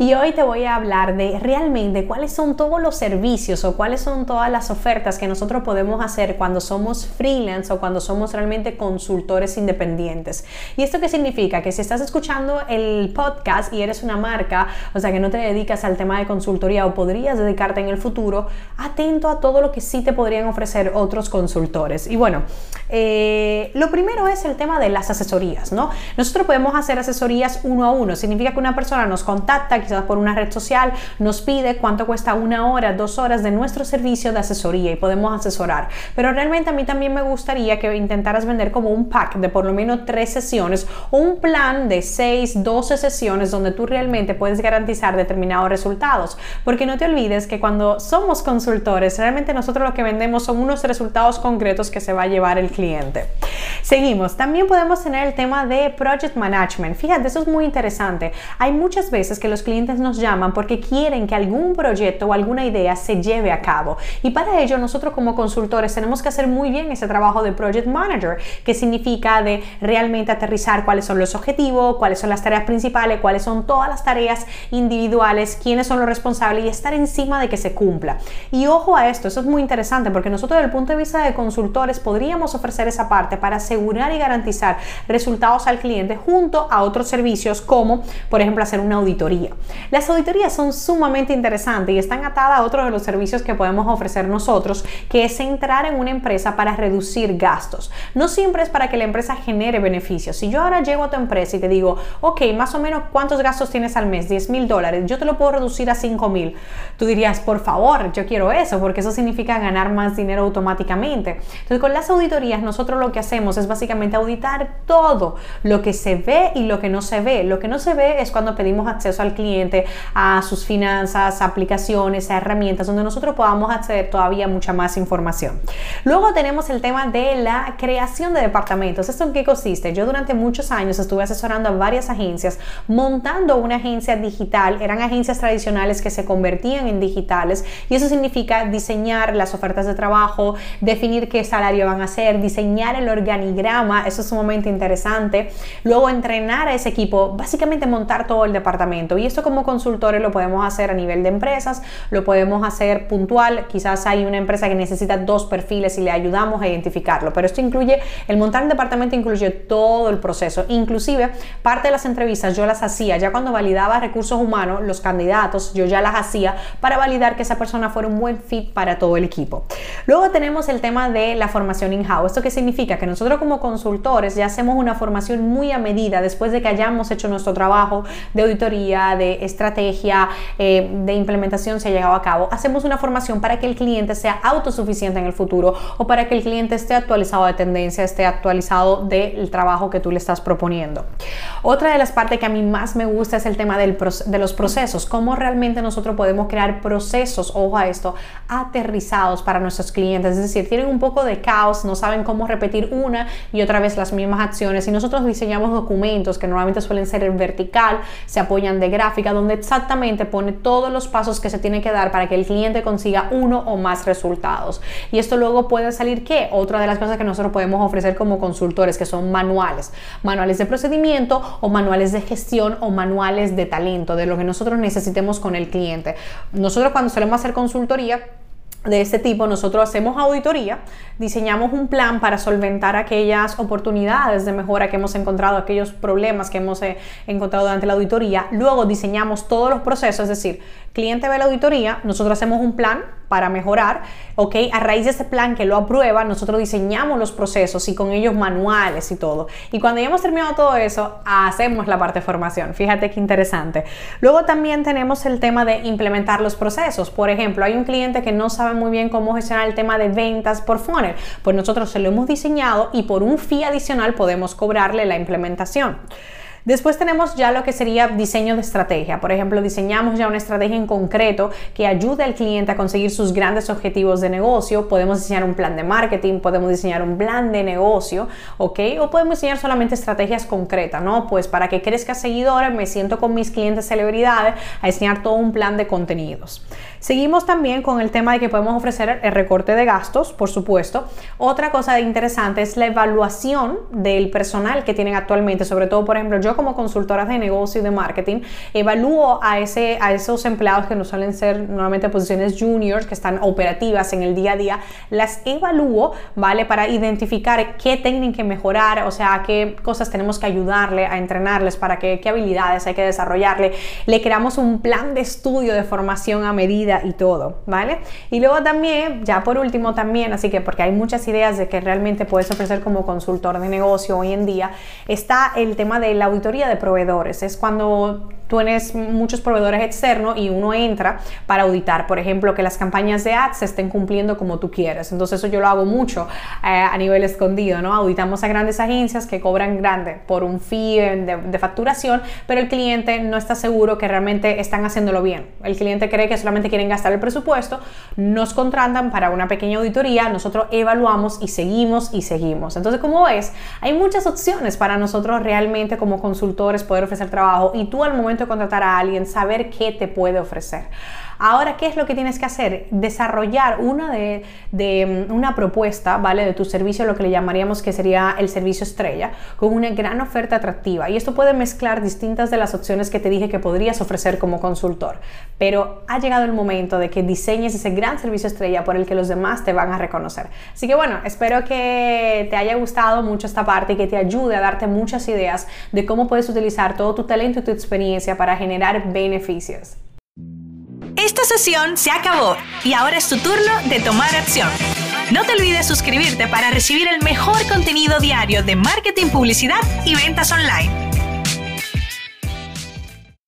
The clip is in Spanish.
Y hoy te voy a hablar de realmente cuáles son todos los servicios o cuáles son todas las ofertas que nosotros podemos hacer cuando somos freelance o cuando somos realmente consultores independientes. ¿Y esto qué significa? Que si estás escuchando el podcast y eres una marca, o sea que no te dedicas al tema de consultoría o podrías dedicarte en el futuro, atento a todo lo que sí te podrían ofrecer otros consultores. Y bueno, eh, lo primero es el tema de las asesorías, ¿no? Nosotros podemos hacer asesorías uno a uno. Significa que una persona nos contacta, por una red social, nos pide cuánto cuesta una hora, dos horas de nuestro servicio de asesoría y podemos asesorar. Pero realmente a mí también me gustaría que intentaras vender como un pack de por lo menos tres sesiones o un plan de 6, 12 sesiones donde tú realmente puedes garantizar determinados resultados. Porque no te olvides que cuando somos consultores, realmente nosotros lo que vendemos son unos resultados concretos que se va a llevar el cliente. Seguimos. También podemos tener el tema de project management. Fíjate, eso es muy interesante. Hay muchas veces que los clientes nos llaman porque quieren que algún proyecto o alguna idea se lleve a cabo. Y para ello nosotros como consultores tenemos que hacer muy bien ese trabajo de project manager, que significa de realmente aterrizar cuáles son los objetivos, cuáles son las tareas principales, cuáles son todas las tareas individuales, quiénes son los responsables y estar encima de que se cumpla. Y ojo a esto, eso es muy interesante porque nosotros desde el punto de vista de consultores podríamos ofrecer esa parte para asegurar y garantizar resultados al cliente junto a otros servicios como por ejemplo hacer una auditoría. Las auditorías son sumamente interesantes y están atadas a otro de los servicios que podemos ofrecer nosotros, que es entrar en una empresa para reducir gastos. No siempre es para que la empresa genere beneficios. Si yo ahora llego a tu empresa y te digo, ok, más o menos cuántos gastos tienes al mes, 10 mil dólares, yo te lo puedo reducir a 5 mil. Tú dirías, por favor, yo quiero eso, porque eso significa ganar más dinero automáticamente. Entonces, con las auditorías, nosotros lo que hacemos es básicamente auditar todo lo que se ve y lo que no se ve. Lo que no se ve es cuando pedimos acceso al cliente a sus finanzas, aplicaciones, a herramientas donde nosotros podamos acceder todavía mucha más información. Luego tenemos el tema de la creación de departamentos. ¿Esto en qué consiste? Yo durante muchos años estuve asesorando a varias agencias montando una agencia digital. Eran agencias tradicionales que se convertían en digitales y eso significa diseñar las ofertas de trabajo, definir qué salario van a hacer, diseñar el organigrama, eso es sumamente interesante. Luego entrenar a ese equipo, básicamente montar todo el departamento y esto como consultores lo podemos hacer a nivel de empresas, lo podemos hacer puntual, quizás hay una empresa que necesita dos perfiles y le ayudamos a identificarlo, pero esto incluye, el montar el departamento incluye todo el proceso, inclusive parte de las entrevistas yo las hacía, ya cuando validaba recursos humanos, los candidatos, yo ya las hacía para validar que esa persona fuera un buen fit para todo el equipo. Luego tenemos el tema de la formación in-house. ¿Esto qué significa? Que nosotros como consultores ya hacemos una formación muy a medida después de que hayamos hecho nuestro trabajo de auditoría, de estrategia eh, de implementación se ha llegado a cabo, hacemos una formación para que el cliente sea autosuficiente en el futuro o para que el cliente esté actualizado de tendencia, esté actualizado del trabajo que tú le estás proponiendo. Otra de las partes que a mí más me gusta es el tema del, de los procesos, cómo realmente nosotros podemos crear procesos, ojo a esto, aterrizados para nuestros clientes, es decir, tienen un poco de caos, no saben cómo repetir una y otra vez las mismas acciones. Y nosotros diseñamos documentos que normalmente suelen ser en vertical, se apoyan de gráfica, donde exactamente pone todos los pasos que se tiene que dar para que el cliente consiga uno o más resultados. Y esto luego puede salir que otra de las cosas que nosotros podemos ofrecer como consultores, que son manuales, manuales de procedimiento o manuales de gestión o manuales de talento, de lo que nosotros necesitemos con el cliente. Nosotros cuando solemos hacer consultoría, de este tipo, nosotros hacemos auditoría, diseñamos un plan para solventar aquellas oportunidades de mejora que hemos encontrado, aquellos problemas que hemos eh, encontrado durante la auditoría, luego diseñamos todos los procesos, es decir, cliente ve la auditoría, nosotros hacemos un plan para mejorar, ¿ok? A raíz de ese plan que lo aprueba, nosotros diseñamos los procesos y con ellos manuales y todo. Y cuando ya hemos terminado todo eso, hacemos la parte de formación. Fíjate qué interesante. Luego también tenemos el tema de implementar los procesos. Por ejemplo, hay un cliente que no sabe muy bien cómo gestionar el tema de ventas por funnel. Pues nosotros se lo hemos diseñado y por un fee adicional podemos cobrarle la implementación. Después tenemos ya lo que sería diseño de estrategia. Por ejemplo, diseñamos ya una estrategia en concreto que ayude al cliente a conseguir sus grandes objetivos de negocio. Podemos diseñar un plan de marketing, podemos diseñar un plan de negocio, ¿ok? O podemos diseñar solamente estrategias concretas, ¿no? Pues para que crezca seguidores, me siento con mis clientes celebridades a diseñar todo un plan de contenidos. Seguimos también con el tema de que podemos ofrecer el recorte de gastos, por supuesto. Otra cosa interesante es la evaluación del personal que tienen actualmente, sobre todo, por ejemplo, yo como consultora de negocio y de marketing, evalúo a, ese, a esos empleados que no suelen ser normalmente posiciones juniors, que están operativas en el día a día, las evalúo, ¿vale? Para identificar qué tienen que mejorar, o sea, qué cosas tenemos que ayudarle a entrenarles, para qué, qué habilidades hay que desarrollarle. Le creamos un plan de estudio de formación a medida y todo, ¿vale? Y luego también, ya por último también, así que porque hay muchas ideas de que realmente puedes ofrecer como consultor de negocio hoy en día, está el tema de la auditoría de proveedores. Es cuando tú tienes muchos proveedores externos y uno entra para auditar, por ejemplo, que las campañas de ads se estén cumpliendo como tú quieres. Entonces eso yo lo hago mucho eh, a nivel escondido, ¿no? Auditamos a grandes agencias que cobran grande por un fee de, de facturación, pero el cliente no está seguro que realmente están haciéndolo bien. El cliente cree que solamente quieren gastar el presupuesto, nos contratan para una pequeña auditoría, nosotros evaluamos y seguimos y seguimos. Entonces, como ves, hay muchas opciones para nosotros realmente como consultores poder ofrecer trabajo y tú al momento contratar a alguien, saber qué te puede ofrecer. Ahora, ¿qué es lo que tienes que hacer? Desarrollar una, de, mm, una propuesta, ¿vale? De tu servicio, lo que le llamaríamos que sería el servicio estrella, con una gran oferta atractiva. Y esto puede mezclar distintas de las opciones que te dije que podrías ofrecer como consultor. Pero ha llegado el momento de que diseñes ese gran servicio estrella por el que los demás te van a reconocer. Así que bueno, espero que te haya gustado mucho esta parte y que te ayude a darte muchas ideas de cómo puedes utilizar todo tu talento y tu experiencia para generar beneficios. Esta sesión se acabó y ahora es tu turno de tomar acción. No te olvides suscribirte para recibir el mejor contenido diario de marketing, publicidad y ventas online.